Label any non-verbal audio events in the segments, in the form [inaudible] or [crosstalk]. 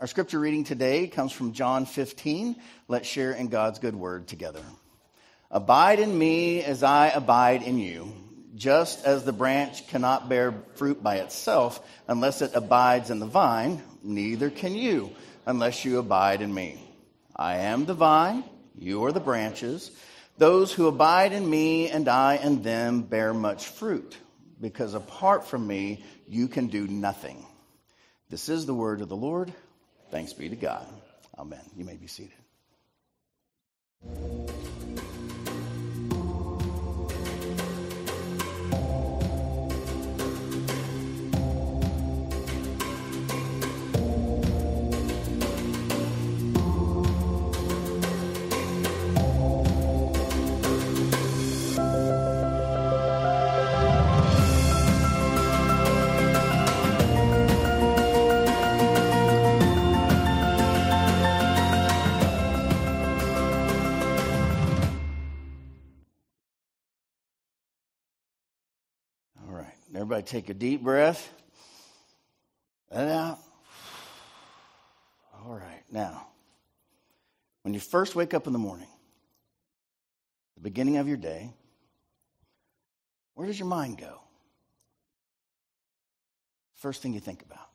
Our scripture reading today comes from John 15. Let's share in God's good word together. Abide in me as I abide in you. Just as the branch cannot bear fruit by itself unless it abides in the vine, neither can you unless you abide in me. I am the vine, you are the branches. Those who abide in me and I in them bear much fruit, because apart from me, you can do nothing. This is the word of the Lord. Thanks be to God. Amen. You may be seated. Everybody take a deep breath. It out. All right. Now, when you first wake up in the morning, the beginning of your day, where does your mind go? First thing you think about.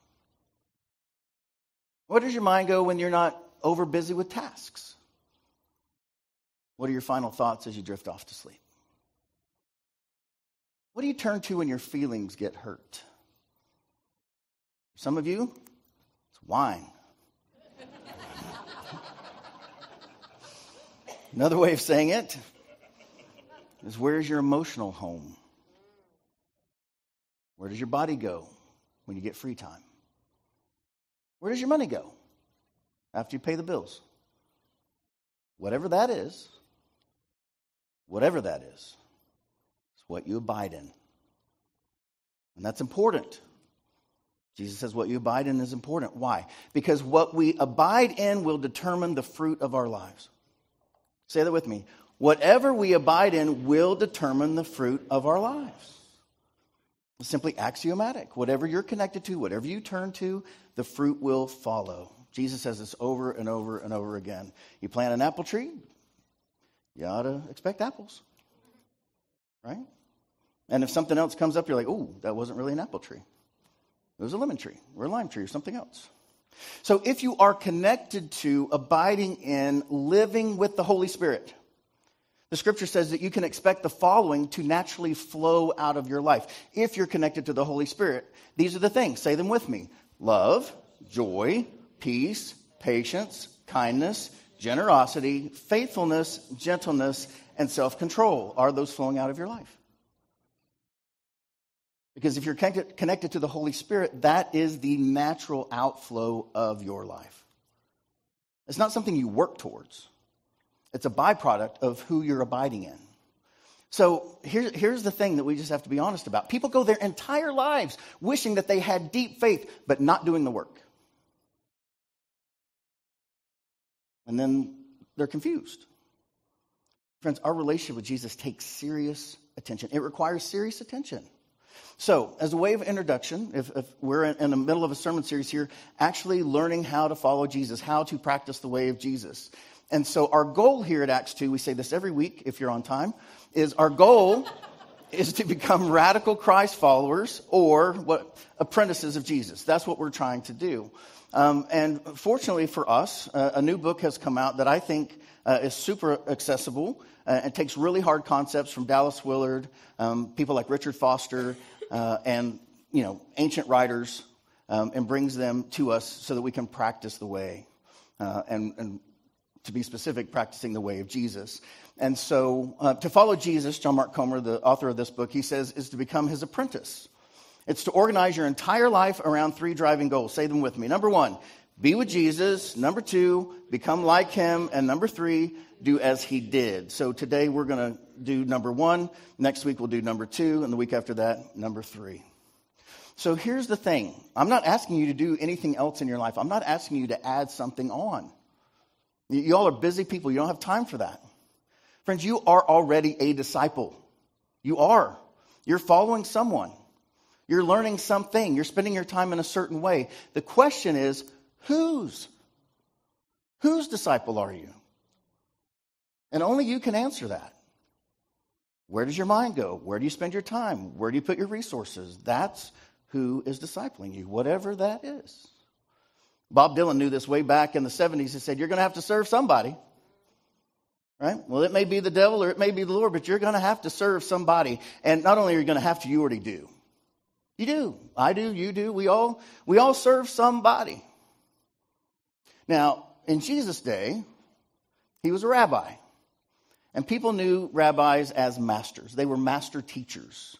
Where does your mind go when you're not over busy with tasks? What are your final thoughts as you drift off to sleep? What do you turn to when your feelings get hurt? Some of you, it's wine. Another way of saying it is where's your emotional home? Where does your body go when you get free time? Where does your money go after you pay the bills? Whatever that is, whatever that is what you abide in. And that's important. Jesus says what you abide in is important. Why? Because what we abide in will determine the fruit of our lives. Say that with me. Whatever we abide in will determine the fruit of our lives. It's simply axiomatic. Whatever you're connected to, whatever you turn to, the fruit will follow. Jesus says this over and over and over again. You plant an apple tree, you ought to expect apples. Right? And if something else comes up, you're like, oh, that wasn't really an apple tree. It was a lemon tree or a lime tree or something else. So if you are connected to, abiding in, living with the Holy Spirit, the scripture says that you can expect the following to naturally flow out of your life. If you're connected to the Holy Spirit, these are the things. Say them with me love, joy, peace, patience, kindness, generosity, faithfulness, gentleness, and self control. Are those flowing out of your life? Because if you're connected, to the Holy Spirit, that is the natural outflow of your life. It's not something you work towards, it's a byproduct of who you're abiding in. So here, here's the thing that we just have to be honest about. People go their entire lives wishing that they had deep faith, but not doing the work. And then they're confused. Friends, our relationship with Jesus takes serious attention. It requires serious attention. So, as a way of introduction, if, if we're in, the middle of a sermon series here, actually learning how to follow Jesus, how to practice the way of Jesus. And so, our goal here at Acts 2, we say this every week if you're on time, is our goal [laughs] is to become radical Christ followers or what apprentices of Jesus. That's what we're trying to do. Um, and fortunately for us, uh, a new book has come out that I think uh, is super accessible uh, and takes really hard concepts from Dallas Willard, um, people like Richard Foster, uh, and you know ancient writers, um, and brings them to us so that we can practice the way, uh, and, and to be specific, practicing the way of Jesus. And so, uh, to follow Jesus, John Mark Comer, the author of this book, he says, is to become his apprentice. It's to organize your entire life around three driving goals. Say them with me. Number one, be with Jesus. Number two, become like him. And number three, do as he did. So today we're going to do number one. Next week we'll do number two. And the week after that, number three. So here's the thing I'm not asking you to do anything else in your life, I'm not asking you to add something on. You all are busy people, you don't have time for that. Friends, you are already a disciple. You are. You're following someone. You're learning something. You're spending your time in a certain way. The question is, Whose? Whose disciple are you? And only you can answer that. Where does your mind go? Where do you spend your time? Where do you put your resources? That's who is discipling you, whatever that is. Bob Dylan knew this way back in the 70s. He said, You're going to have to serve somebody. Right? Well, it may be the devil or it may be the Lord, but you're going to have to serve somebody. And not only are you going to have to, you already do. You do. I do. You do. We all, we all serve somebody. Now, in Jesus' day, he was a rabbi. And people knew rabbis as masters. They were master teachers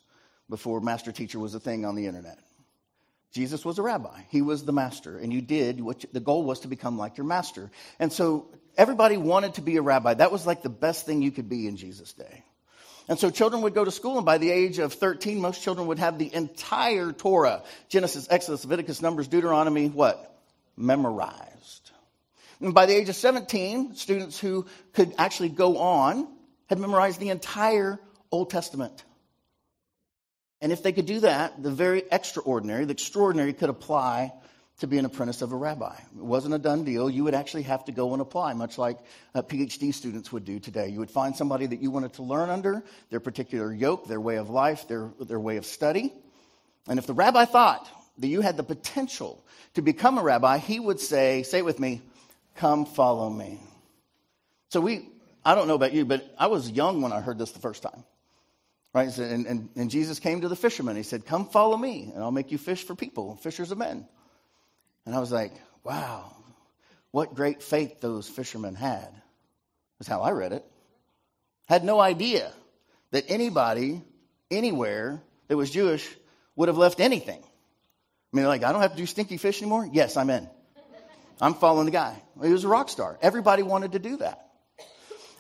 before master teacher was a thing on the internet. Jesus was a rabbi. He was the master. And you did what the goal was to become like your master. And so everybody wanted to be a rabbi. That was like the best thing you could be in Jesus' day. And so children would go to school, and by the age of 13, most children would have the entire Torah Genesis, Exodus, Leviticus, Numbers, Deuteronomy, what? Memorized. And by the age of 17, students who could actually go on had memorized the entire Old Testament. And if they could do that, the very extraordinary, the extraordinary could apply to be an apprentice of a rabbi. It wasn't a done deal. You would actually have to go and apply, much like uh, PhD students would do today. You would find somebody that you wanted to learn under, their particular yoke, their way of life, their, their way of study. And if the rabbi thought that you had the potential to become a rabbi, he would say, say it with me, come follow me. So we, I don't know about you, but I was young when I heard this the first time. Right? And, and, and Jesus came to the fishermen. He said, Come follow me, and I'll make you fish for people, fishers of men. And I was like, wow, what great faith those fishermen had. That's how I read it. Had no idea that anybody, anywhere that was Jewish would have left anything. I mean, like, I don't have to do stinky fish anymore? Yes, I'm in. I'm following the guy. He was a rock star. Everybody wanted to do that.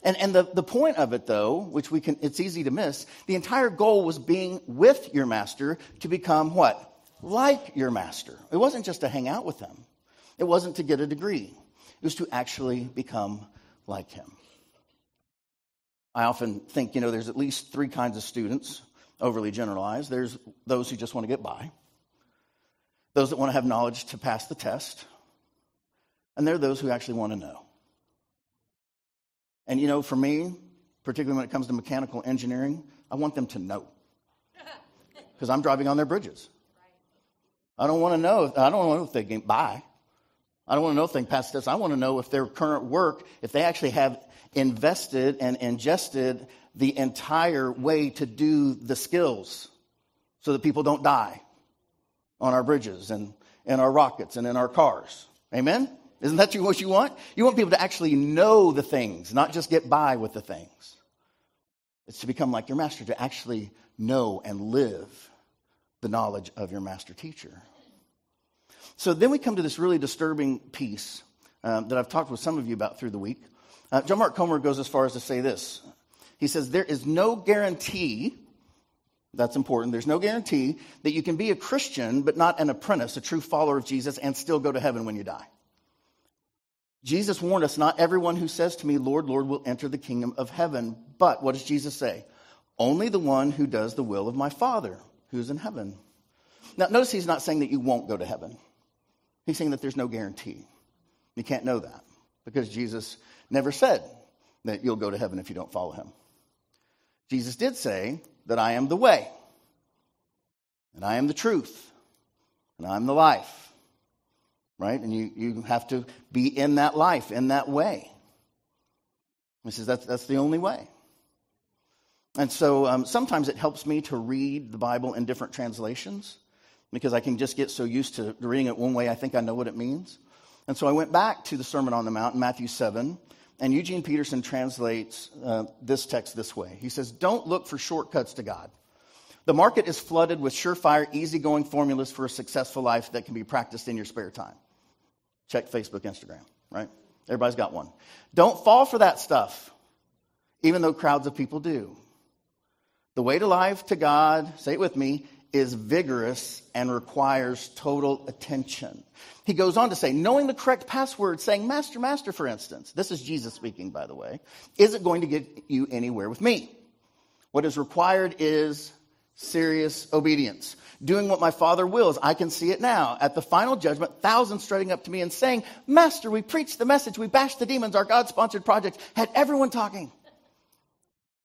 And, and the, the point of it, though, which we can, it's easy to miss, the entire goal was being with your master to become what? like your master. It wasn't just to hang out with him, it wasn't to get a degree, it was to actually become like him. I often think, you know, there's at least three kinds of students, overly generalized. There's those who just want to get by, those that want to have knowledge to pass the test, and there are those who actually want to know. And, you know, for me, particularly when it comes to mechanical engineering, I want them to know. [laughs] Because I'm driving on their bridges. I don't want to know. I don't want to know if they can buy. I don't want to know if they can pass this. I want to know if their current work, if they actually have invested and ingested the entire way to do the skills so that people don't die on our bridges and in our rockets and in our cars. Amen? Isn't that what you want? You want people to actually know the things, not just get by with the things. It's to become like your master, to actually know and live the knowledge of your master teacher. So then we come to this really disturbing piece um, that I've talked with some of you about through the week. Uh, John Mark Comer goes as far as to say this. He says, There is no guarantee, that's important, there's no guarantee that you can be a Christian but not an apprentice, a true follower of Jesus, and still go to heaven when you die. Jesus warned us, Not everyone who says to me, Lord, Lord, will enter the kingdom of heaven. But what does Jesus say? Only the one who does the will of my Father who's in heaven. Now, notice he's not saying that you won't go to heaven. He's saying that there's no guarantee. You can't know that because Jesus never said that you'll go to heaven if you don't follow him. Jesus did say that I am the way, and I am the truth, and I'm the life. Right? And you, you have to be in that life, in that way. He says that's, that's the only way. And so um, sometimes it helps me to read the Bible in different translations because I can just get so used to reading it one way, I think I know what it means. And so I went back to the Sermon on the Mount in Matthew 7, and Eugene Peterson translates uh, this text this way He says, Don't look for shortcuts to God. The market is flooded with surefire, easygoing formulas for a successful life that can be practiced in your spare time. Check Facebook, Instagram, right? Everybody's got one. Don't fall for that stuff, even though crowds of people do. The way to life to God, say it with me, is vigorous and requires total attention. He goes on to say, knowing the correct password, saying, Master, Master, for instance, this is Jesus speaking, by the way, isn't going to get you anywhere with me. What is required is serious obedience. Doing what my Father wills. I can see it now. At the final judgment, thousands strutting up to me and saying, Master, we preached the message, we bashed the demons, our God sponsored project, had everyone talking.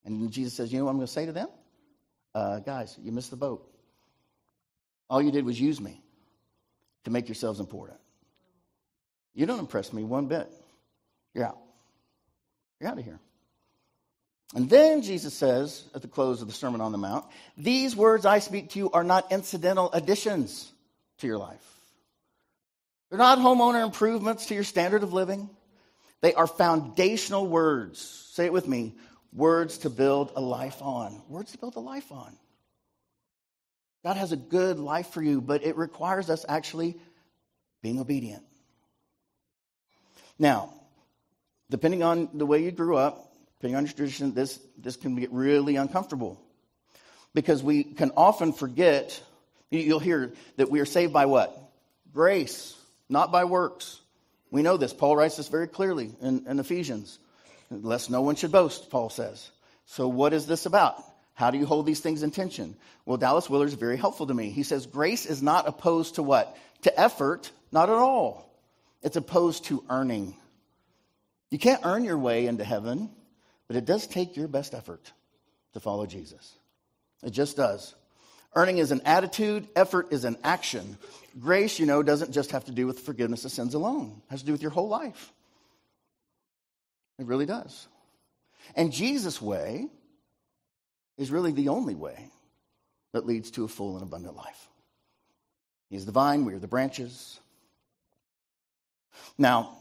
And Jesus says, You know what I'm going to say to them? Uh, guys, you missed the boat. All you did was use me to make yourselves important. You don't impress me one bit. You're out. You're out of here. And then Jesus says at the close of the Sermon on the Mount, These words I speak to you are not incidental additions to your life. They're not homeowner improvements to your standard of living. They are foundational words. Say it with me words to build a life on. Words to build a life on. God has a good life for you, but it requires us actually being obedient. Now, depending on the way you grew up, on your tradition, this, this can get really uncomfortable. Because we can often forget, you'll hear that we are saved by what? Grace, not by works. We know this. Paul writes this very clearly in, in Ephesians. Lest no one should boast, Paul says. So, what is this about? How do you hold these things in tension? Well, Dallas Willard is very helpful to me. He says grace is not opposed to what? To effort, not at all. It's opposed to earning. You can't earn your way into heaven, but it does take your best effort to follow Jesus. It just does. Earning is an attitude, effort is an action. Grace, you know, doesn't just have to do with forgiveness of sins alone, it has to do with your whole life. It really does. And Jesus' way is really the only way that leads to a full and abundant life. He's the vine, we are the branches. Now,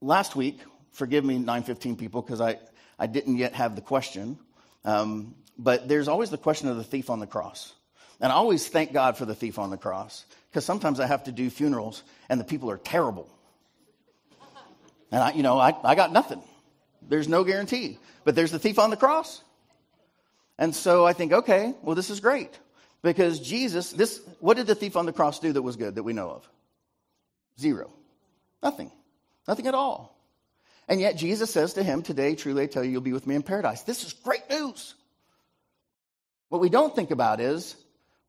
last week, forgive me, 915 people, because I, I didn't yet have the question, um, but there's always the question of the thief on the cross. And I always thank God for the thief on the cross, because sometimes I have to do funerals and the people are terrible. And I, you know, I, I got nothing. There's no guarantee. But there's the thief on the cross. And so I think, okay, well, this is great. Because Jesus, this, what did the thief on the cross do that was good that we know of? Zero. Nothing. Nothing at all. And yet Jesus says to him, Today, truly I tell you, you'll be with me in paradise. This is great news. What we don't think about is,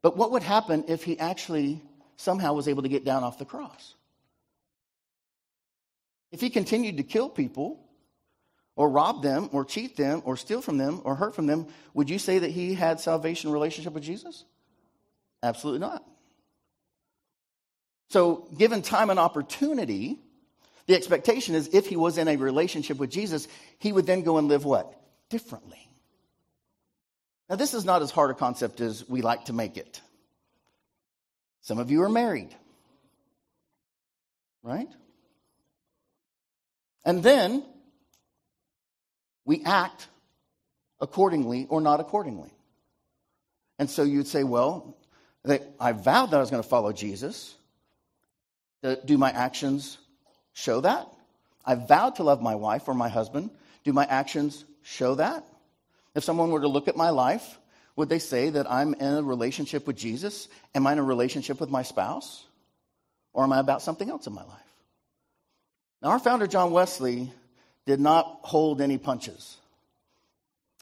but what would happen if he actually somehow was able to get down off the cross? If he continued to kill people, or rob them or cheat them or steal from them or hurt from them, would you say that he had salvation relationship with Jesus? Absolutely not. So, given time and opportunity, the expectation is if he was in a relationship with Jesus, he would then go and live what? Differently. Now, this is not as hard a concept as we like to make it. Some of you are married, right? And then we act accordingly or not accordingly. And so you'd say, well, I vowed that I was going to follow Jesus. Do my actions show that? I vowed to love my wife or my husband. Do my actions show that? If someone were to look at my life, would they say that I'm in a relationship with Jesus? Am I in a relationship with my spouse? Or am I about something else in my life? Now, our founder, John Wesley, did not hold any punches.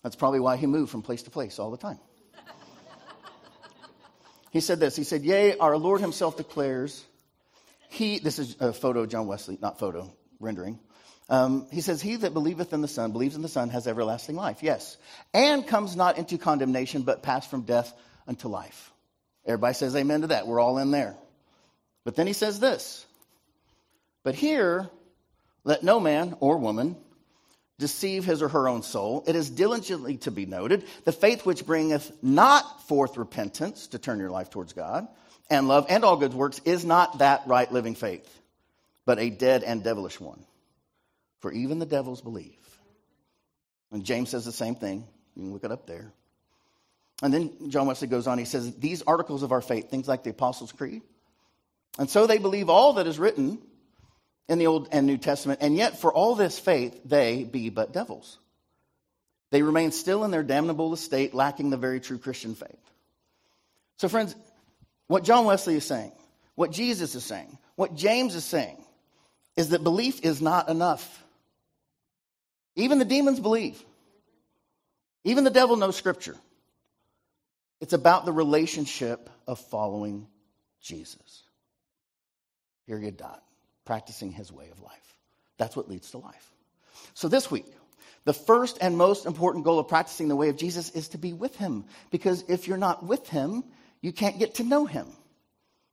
That's probably why he moved from place to place all the time. [laughs] he said this He said, Yea, our Lord himself declares, He, this is a photo John Wesley, not photo, rendering. Um, he says, He that believeth in the Son, believes in the Son, has everlasting life. Yes. And comes not into condemnation, but passed from death unto life. Everybody says amen to that. We're all in there. But then he says this. But here, let no man or woman deceive his or her own soul. It is diligently to be noted the faith which bringeth not forth repentance to turn your life towards God and love and all good works is not that right living faith, but a dead and devilish one. For even the devils believe. And James says the same thing. You can look it up there. And then John Wesley goes on, he says, These articles of our faith, things like the Apostles' Creed, and so they believe all that is written in the Old and New Testament, and yet for all this faith, they be but devils. They remain still in their damnable estate, lacking the very true Christian faith. So, friends, what John Wesley is saying, what Jesus is saying, what James is saying, is that belief is not enough. Even the demons believe. Even the devil knows Scripture. It's about the relationship of following Jesus. Period. Dot. Practicing his way of life. That's what leads to life. So this week, the first and most important goal of practicing the way of Jesus is to be with him. Because if you're not with him, you can't get to know him.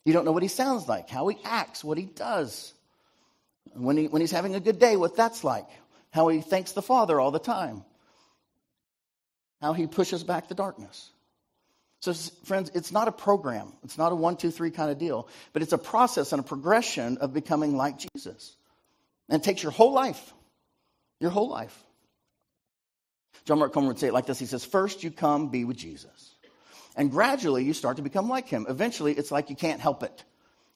You don't know what he sounds like, how he acts, what he does. When, he, when he's having a good day, what that's like, how he thanks the Father all the time, how he pushes back the darkness. So, friends, it's not a program. It's not a one, two, three kind of deal, but it's a process and a progression of becoming like Jesus. And it takes your whole life. Your whole life. John Mark Comer would say it like this He says, First, you come be with Jesus. And gradually, you start to become like him. Eventually, it's like you can't help it.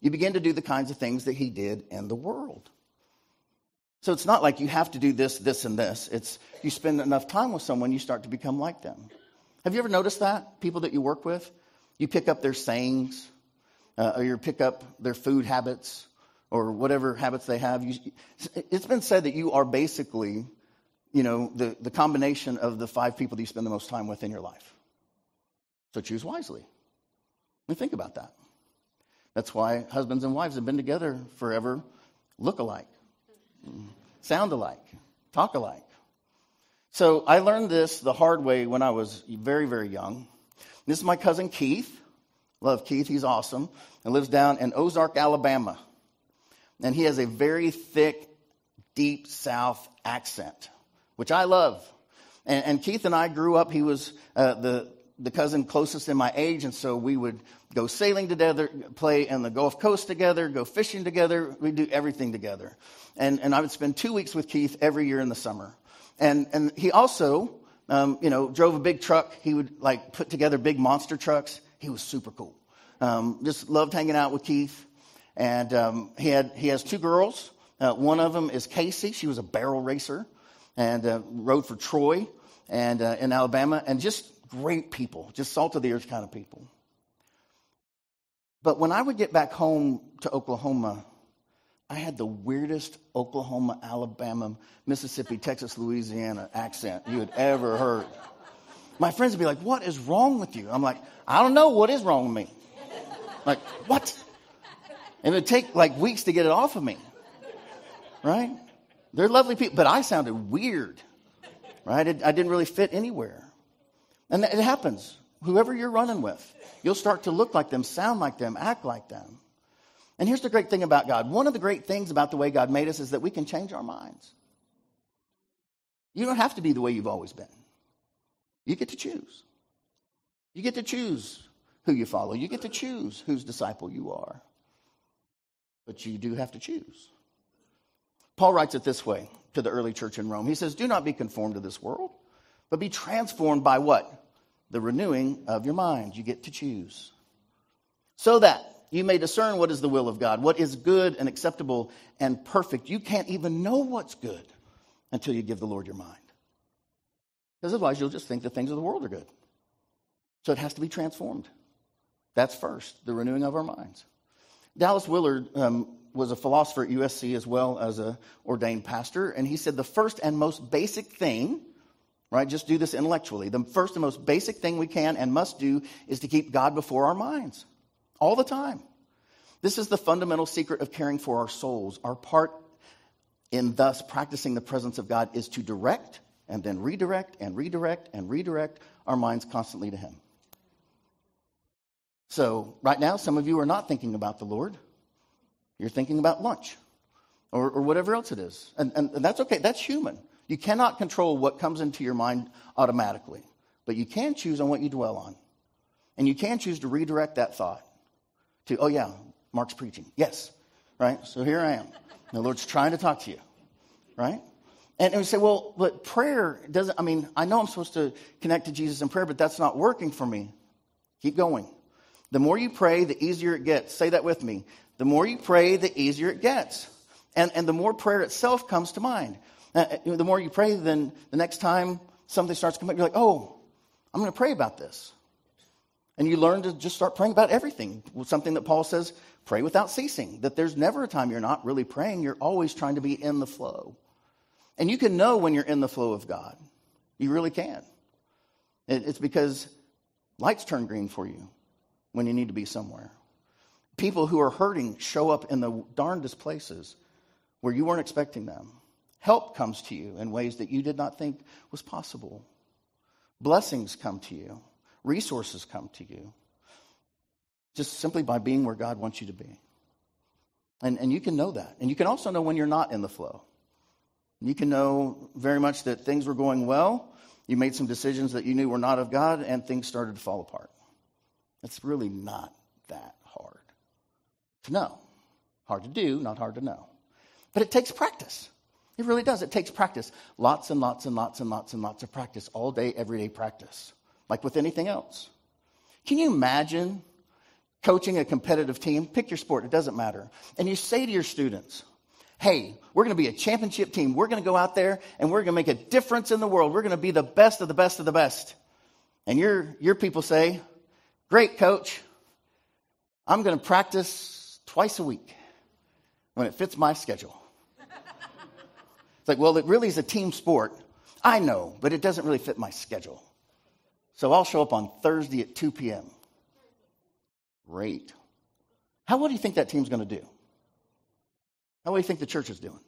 You begin to do the kinds of things that he did in the world. So it's not like you have to do this, this, and this. It's you spend enough time with someone, you start to become like them. Have you ever noticed that? People that you work with, you pick up their sayings, uh, or you pick up their food habits, or whatever habits they have. You, it's been said that you are basically, you know, the, the combination of the five people that you spend the most time with in your life. So choose wisely. Mean, think about that. That's why husbands and wives have been together forever, look alike, sound alike, talk alike. So I learned this the hard way when I was very, very young. This is my cousin Keith. Love Keith, he's awesome. And lives down in Ozark, Alabama. And he has a very thick, deep South accent, which I love. And, and Keith and I grew up, he was uh, the, the cousin closest in my age, and so we would go sailing together, play in the Gulf Coast together, go fishing together. We'd do everything together. And, and I would spend two weeks with Keith every year in the summer. And, and he also, um, you know, drove a big truck. He would like put together big monster trucks. He was super cool. Um, just loved hanging out with Keith. And um, he, had, he has two girls. Uh, one of them is Casey. She was a barrel racer and uh, rode for Troy and uh, in Alabama. And just great people, just salt of the earth kind of people. But when I would get back home to Oklahoma, I had the weirdest Oklahoma, Alabama, Mississippi, [laughs] Texas, Louisiana accent you had ever heard. My friends would be like, What is wrong with you? I'm like, I don't know what is wrong with me. Like, what? And it would take like weeks to get it off of me. Right? They're lovely people, but I sounded weird. Right? I didn't really fit anywhere. And it happens. Whoever you're running with, you'll start to look like them, sound like them, act like them. And here's the great thing about God. One of the great things about the way God made us is that we can change our minds. You don't have to be the way you've always been. You get to choose. You get to choose who you follow. You get to choose whose disciple you are. But you do have to choose. Paul writes it this way to the early church in Rome. He says, Do not be conformed to this world, but be transformed by what? The renewing of your mind. You get to choose. So that you may discern what is the will of God, what is good and acceptable and perfect. You can't even know what's good until you give the Lord your mind. Because otherwise, you'll just think the things of the world are good. So it has to be transformed. That's first, the renewing of our minds. Dallas Willard um, was a philosopher at USC as well as an ordained pastor, and he said the first and most basic thing, right, just do this intellectually, the first and most basic thing we can and must do is to keep God before our minds all the time. This is the fundamental secret of caring for our souls. Our part in thus practicing the presence of God is to direct and then redirect and redirect and redirect our minds constantly to Him. So, right now, some of you are not thinking about the Lord. You're thinking about lunch or, or whatever else it is. And, and, and that's okay, that's human. You cannot control what comes into your mind automatically, but you can choose on what you dwell on. And you can choose to redirect that thought to, oh, yeah, Mark's preaching. Yes, right? So here I am. The Lord's trying to talk to you, right? And, we say, well, but prayer doesn't, I mean, I know I'm supposed to connect to Jesus in prayer, but that's not working for me. Keep going. The more you pray, the easier it gets. Say that with me. The more you pray, the easier it gets. And, and the more prayer itself comes to mind. Uh, the more you pray, then the next time something starts coming, you're like, oh, I'm going to pray about this. And you learn to just start praying about everything. Something that Paul says, pray without ceasing. That there's never a time you're not really praying. You're always trying to be in the flow. And you can know when you're in the flow of God. You really can. It's because Lights turn green for you when you need to be somewhere. People who are hurting show up in the darndest places where you weren't expecting them. Help comes to you in ways that you did not think was possible. Blessings come to you, resources come to you, just simply by being where God wants you to be. And, and you can know that. And you can also know when you're not in the flow. You can know very much that things were going well. You made some decisions that you knew were not of God, and things started to fall apart. It's really not that hard to know. Hard to do, not hard to know. But it takes practice. It really does. It takes practice. Lots and lots and lots and lots and lots of practice. All day, everyday practice. Like with anything else. Can you imagine coaching a competitive team? Pick your sport, it doesn't matter. And you say to your students, hey, we're going to be a championship team. We're going to go out there and we're going to make a difference in the world. We're going to be the best of the best of the best. And your, your people say, great, coach. I'm going to practice twice a week when it fits my schedule. Like, well, it really is a team sport. I know, but it doesn't really fit my schedule. So I'll show up on Thursday at 2 p.m. Great. How what do you think that team's going to do? How well do you think the church is doing?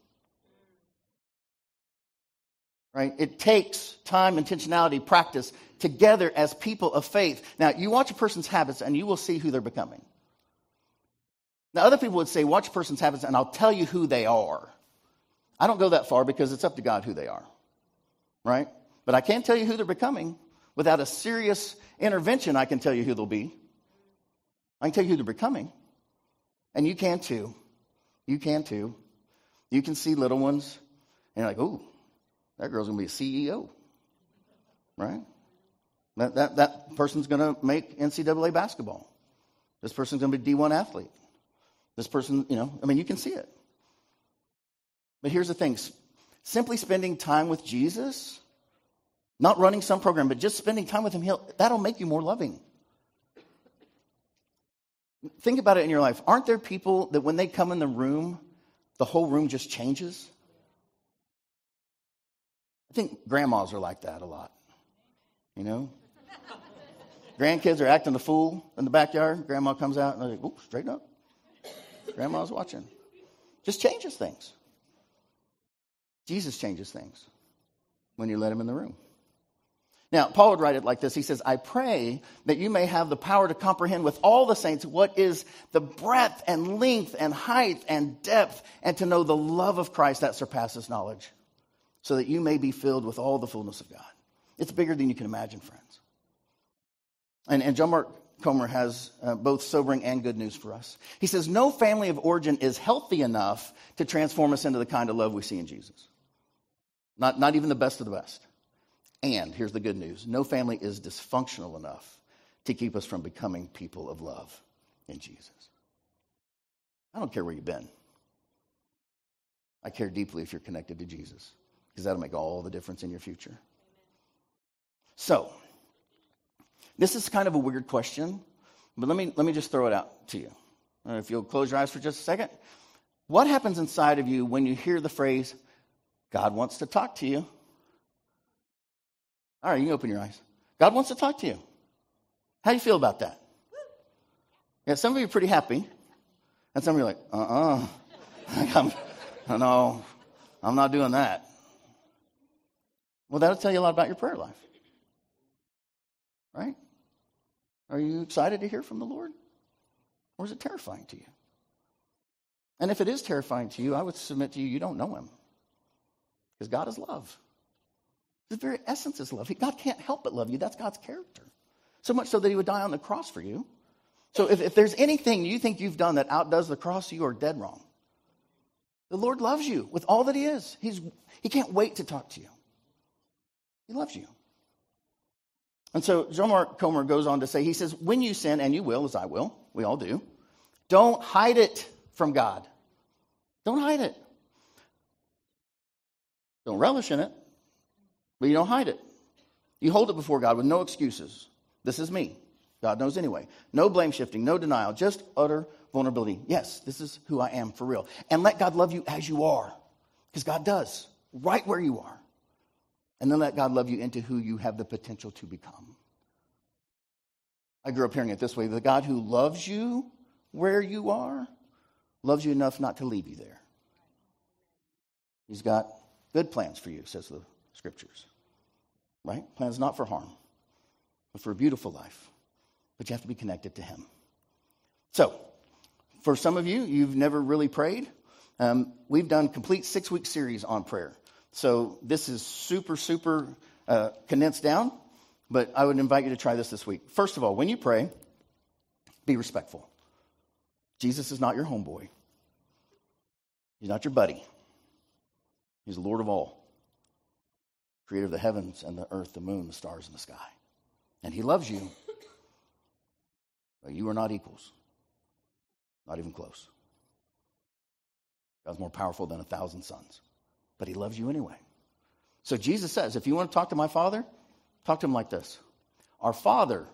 Right? It takes time, intentionality, practice together as people of faith. Now, you watch a person's habits and you will see who they're becoming. Now, other people would say, watch a person's habits and I'll tell you who they are. I don't go that far because it's up to God who they are. Right? But I can't tell you who they're becoming. Without a serious intervention, I can tell you who they'll be. I can tell you who they're becoming. And you can too. You can too. You can see little ones, and you're like, ooh, that girl's going to be a CEO, right? That, that, that person's going to make NCAA basketball. This person's going to be D1 athlete. This person, you know, I mean, you can see it. But here's the thing simply spending time with Jesus, not running some program, but just spending time with Him, that'll make you more loving. Think about it in your life. Aren't there people that when they come in the room, the whole room just changes? I think grandmas are like that a lot. You know? Grandkids are acting the fool in the backyard. Grandma comes out and they're like, "Ooh, straighten up." Grandma's watching. Just changes things. Jesus changes things when you let him in the room. Now, Paul would write it like this He says, I pray that you may have the power to comprehend with all the saints what is the breadth and length and height and depth, and to know the love of Christ that surpasses knowledge, so that you may be filled with all the fullness of God. It's bigger than you can imagine, friends. And, and John Mark Comer has uh, both sobering and good news for us. He says, No family of origin is healthy enough to transform us into the kind of love we see in Jesus. Not, not even the best of the best. And here's the good news no family is dysfunctional enough to keep us from becoming people of love in Jesus. I don't care where you've been. I care deeply if you're connected to Jesus because that'll make all the difference in your future. So, this is kind of a weird question, but let me, let me just throw it out to you. If you'll close your eyes for just a second. What happens inside of you when you hear the phrase, God wants to talk to you? All right, you open your eyes. God wants to talk to you. How do you feel about that? Yeah, some of you are pretty happy, and some of you are like, uh uh-uh. [laughs] uh. no, I'm not doing that. Well, that'll tell you a lot about your prayer life. Right? Are you excited to hear from the Lord? Or is it terrifying to you? And if it is terrifying to you, I would submit to you, you don't know Him. Because God is love. The very essence is love. God can't help but love you. That's God's character. So much so that he would die on the cross for you. So if, if there's anything you think you've done that outdoes the cross, you are dead wrong. The Lord loves you with all that he is. He's, he can't wait to talk to you. He loves you. And so John Mark Comer goes on to say, he says, when you sin, and you will, as I will, we all do, don't hide it from God. Don't hide it. Don't relish in it but you don't hide it. You hold it before God with no excuses. This is me. God knows anyway. No blame shifting, no denial, just utter vulnerability. Yes, this is who I am for real. And let God love you as you are, because God does, right where you are. And then let God love you into who you have the potential to become. I grew up hearing it this way the God who loves you where you are loves you enough not to leave you there. He's got good plans for you, says the scriptures. Right? Plans not for harm, but for a beautiful life. But you have to be connected to Him. So, for some of you, you've never really prayed. Um, we've done complete six week series on prayer. So this is super, super uh, condensed down, but I would invite you to try this this week. First of all, when you pray, be respectful. Jesus is not your homeboy, He's not your buddy. He's the Lord of all, creator of the heavens and the earth, the moon, the stars, and the sky. And He loves you, but you are not equals, not even close. God's more powerful than a thousand suns, but He loves you anyway. So Jesus says, if you want to talk to my Father, talk to Him like this Our Father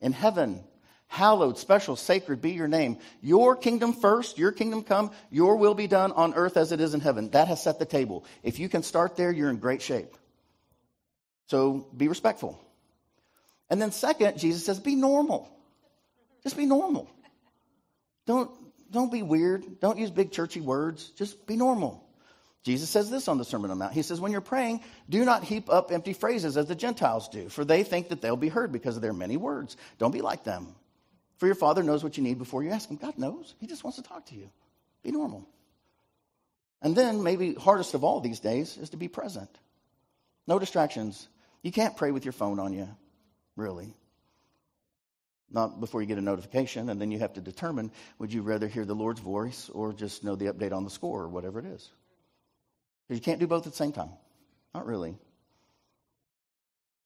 in heaven, hallowed, special, sacred be your name. Your kingdom first, your kingdom come, your will be done on earth as it is in heaven. That has set the table. If you can start there, you're in great shape. So be respectful. And then, second, Jesus says, be normal. Just be normal. Don't, don't be weird. Don't use big churchy words. Just be normal. Jesus says this on the Sermon on the Mount. He says, When you're praying, do not heap up empty phrases as the Gentiles do, for they think that they'll be heard because of their many words. Don't be like them. For your Father knows what you need before you ask Him. God knows. He just wants to talk to you. Be normal. And then, maybe hardest of all these days is to be present. No distractions. You can't pray with your phone on you, really. Not before you get a notification, and then you have to determine would you rather hear the Lord's voice or just know the update on the score or whatever it is. Because you can't do both at the same time. Not really.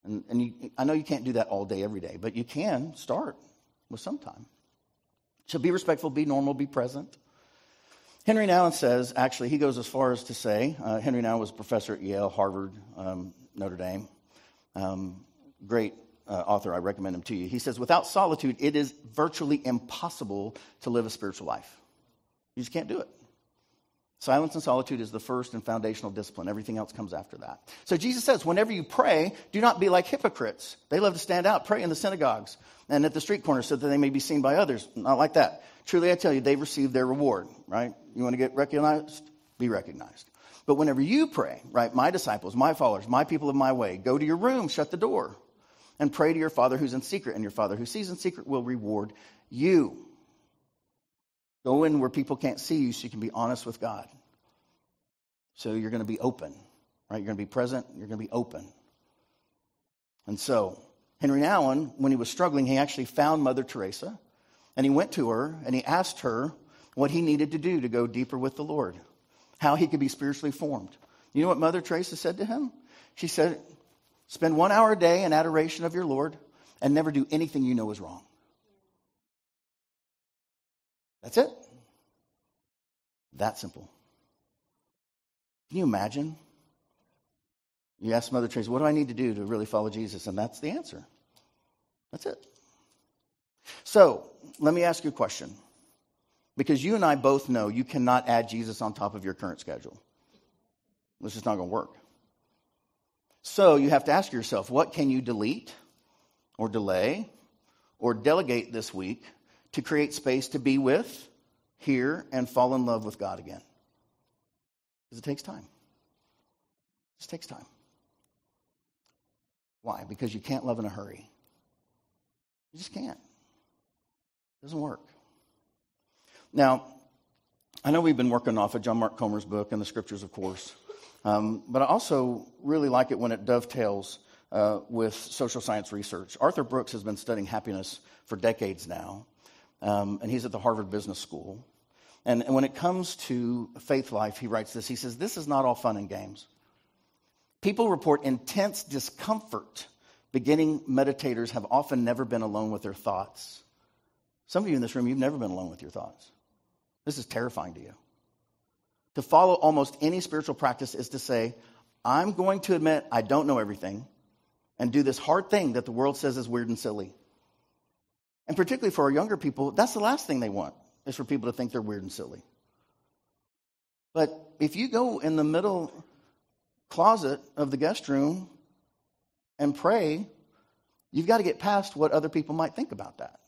And, and you, I know you can't do that all day, every day, but you can start with some time. So be respectful, be normal, be present. Henry Nouwen says, actually, he goes as far as to say, uh, Henry Nouwen was a professor at Yale, Harvard, um, Notre Dame. Um, great uh, author, I recommend him to you. He says, without solitude, it is virtually impossible to live a spiritual life. You just can't do it. Silence and solitude is the first and foundational discipline. Everything else comes after that. So Jesus says, whenever you pray, do not be like hypocrites. They love to stand out, pray in the synagogues and at the street corners so that they may be seen by others. Not like that. Truly, I tell you, they've received their reward, right? You want to get recognized? Be recognized. But whenever you pray, right, my disciples, my followers, my people of my way, go to your room, shut the door, and pray to your Father who's in secret, and your Father who sees in secret will reward you. Go in where people can't see you so you can be honest with God. So you're going to be open, right? You're going to be present, you're going to be open. And so, Henry Nouwen, when he was struggling, he actually found Mother Teresa and he went to her and he asked her what he needed to do to go deeper with the Lord, how he could be spiritually formed. You know what Mother Teresa said to him? She said, Spend one hour a day in adoration of your Lord and never do anything you know is wrong. That's it. That simple. Can you imagine? You ask Mother Teresa, what do I need to do to really follow Jesus? And that's the answer. That's it. So, let me ask you a question. Because you and I both know you cannot add Jesus on top of your current schedule. It's just not going to work. So, you have to ask yourself what can you delete or delay or delegate this week to create space to be with, hear, and fall in love with God again. Because it takes time. It just takes time. Why? Because you can't love in a hurry. You just can't. It doesn't work. Now, I know we've been working off of John Mark Comer's book and the scriptures, of course, um, but I also really like it when it dovetails uh, with social science research. Arthur Brooks has been studying happiness for decades now, um, and he's at the Harvard Business School. And, and when it comes to faith life, he writes this. He says, This is not all fun and games. People report intense discomfort. Beginning meditators have often never been alone with their thoughts. Some of you in this room, you've never been alone with your thoughts. This is terrifying to you. To follow almost any spiritual practice is to say, I'm going to admit I don't know everything and do this hard thing that the world says is weird and silly. And particularly for our younger people, that's the last thing they want, is for people to think they're weird and silly. But if you go in the middle closet of the guest room and pray, You've got to get past what other people might think about that.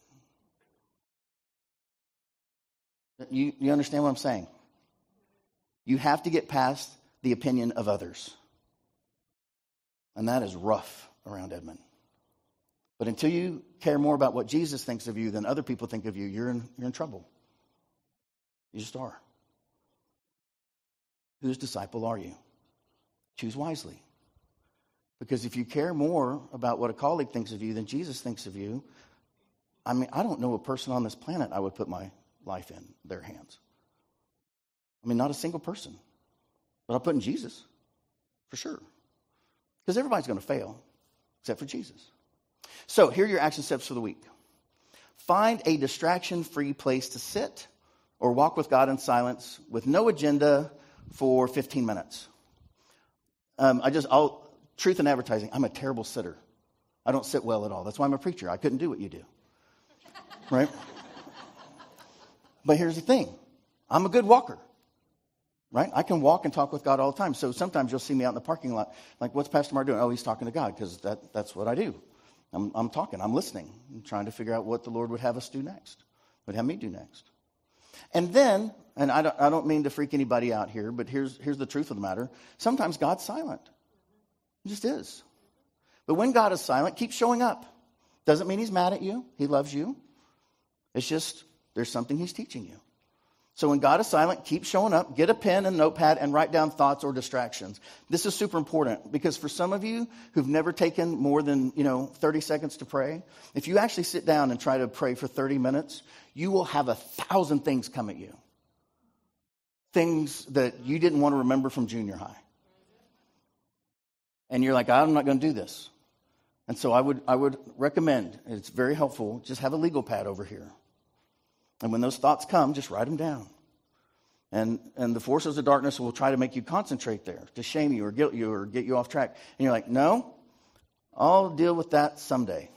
You, you understand what I'm saying? You have to get past the opinion of others. And that is rough around Edmond. But until you care more about what Jesus thinks of you than other people think of you, you're in, you're in trouble. You just are. Whose disciple are you? Choose wisely. Because if you care more about what a colleague thinks of you than Jesus thinks of you, I mean, I don't know a person on this planet I would put my life in their hands. I mean, not a single person. But I'll put in Jesus, for sure. Because everybody's going to fail, except for Jesus. So here are your action steps for the week find a distraction free place to sit or walk with God in silence with no agenda for 15 minutes. Um, I just, I'll, truth in advertising, I'm a terrible sitter. I don't sit well at all. That's why I'm a preacher. I couldn't do what you do. [laughs] Right? but here's the thing I'm a good walker. Right? I can walk and talk with God all the time. So sometimes you'll see me out in the parking lot, like, what's Pastor Mark doing? Oh, he's talking to God, because that, that's what I do. I'm, I'm talking, I'm listening, I'm trying to figure out what the Lord would have us do next, would have me do next. And then, and I don't, I don't mean to freak anybody out here, but here's, here's the truth of the matter. Sometimes God's silent. He just is. But when God is silent, keep showing up. Doesn't mean he's mad at you, he loves you. It's just there's something he's teaching you. So when God is silent, keep showing up, get a pen and notepad, and write down thoughts or distractions. This is super important because for some of you who've never taken more than, you know, 30 seconds to pray, if you actually sit down and try to pray for 30 minutes, you will have a thousand things come at you. Things that you didn't want to remember from junior high. And you're like, I'm not going to do this. And so I would, I would recommend, it's very helpful, just have a legal pad over here. And when those thoughts come, just write them down. And, and the forces of darkness will try to make you concentrate there, to shame you or guilt you or get you off track. And you're like, no, I'll deal with that someday.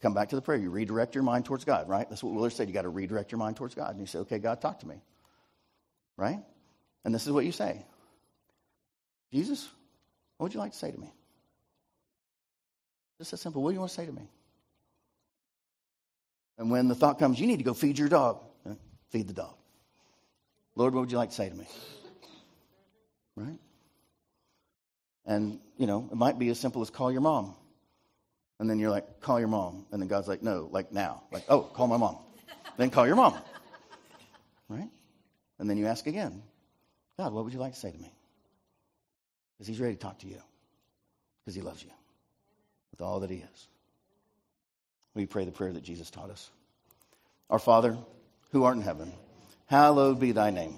Come back to the prayer. You redirect your mind towards God, right? That's what Willard said. You got to redirect your mind towards God. And you say, okay, God, talk to me. Right? And this is what you say Jesus, what would you like to say to me? Just that simple. What do you want to say to me? And when the thought comes, you need to go feed your dog, uh, feed the dog. Lord, what would you like to say to me? Right? And, you know, it might be as simple as call your mom. And then you're like, call your mom. And then God's like, no, like now. Like, oh, call my mom. then call your mom. Right? And then you ask again, God, what would you like to say to me? Because he's ready to talk to you. Because he loves you with all that he is. We pray the prayer that Jesus taught us. Our Father, who art in heaven, hallowed be thy name.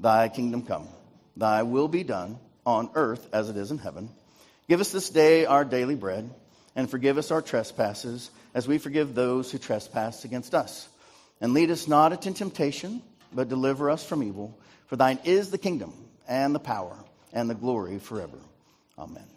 Thy kingdom come, thy will be done on earth as it is in heaven. Give us this day our daily bread, and forgive us our trespasses as we forgive those who trespass against us. And lead us not into temptation, but deliver us from evil. For thine is the kingdom, and the power, and the glory forever. Amen.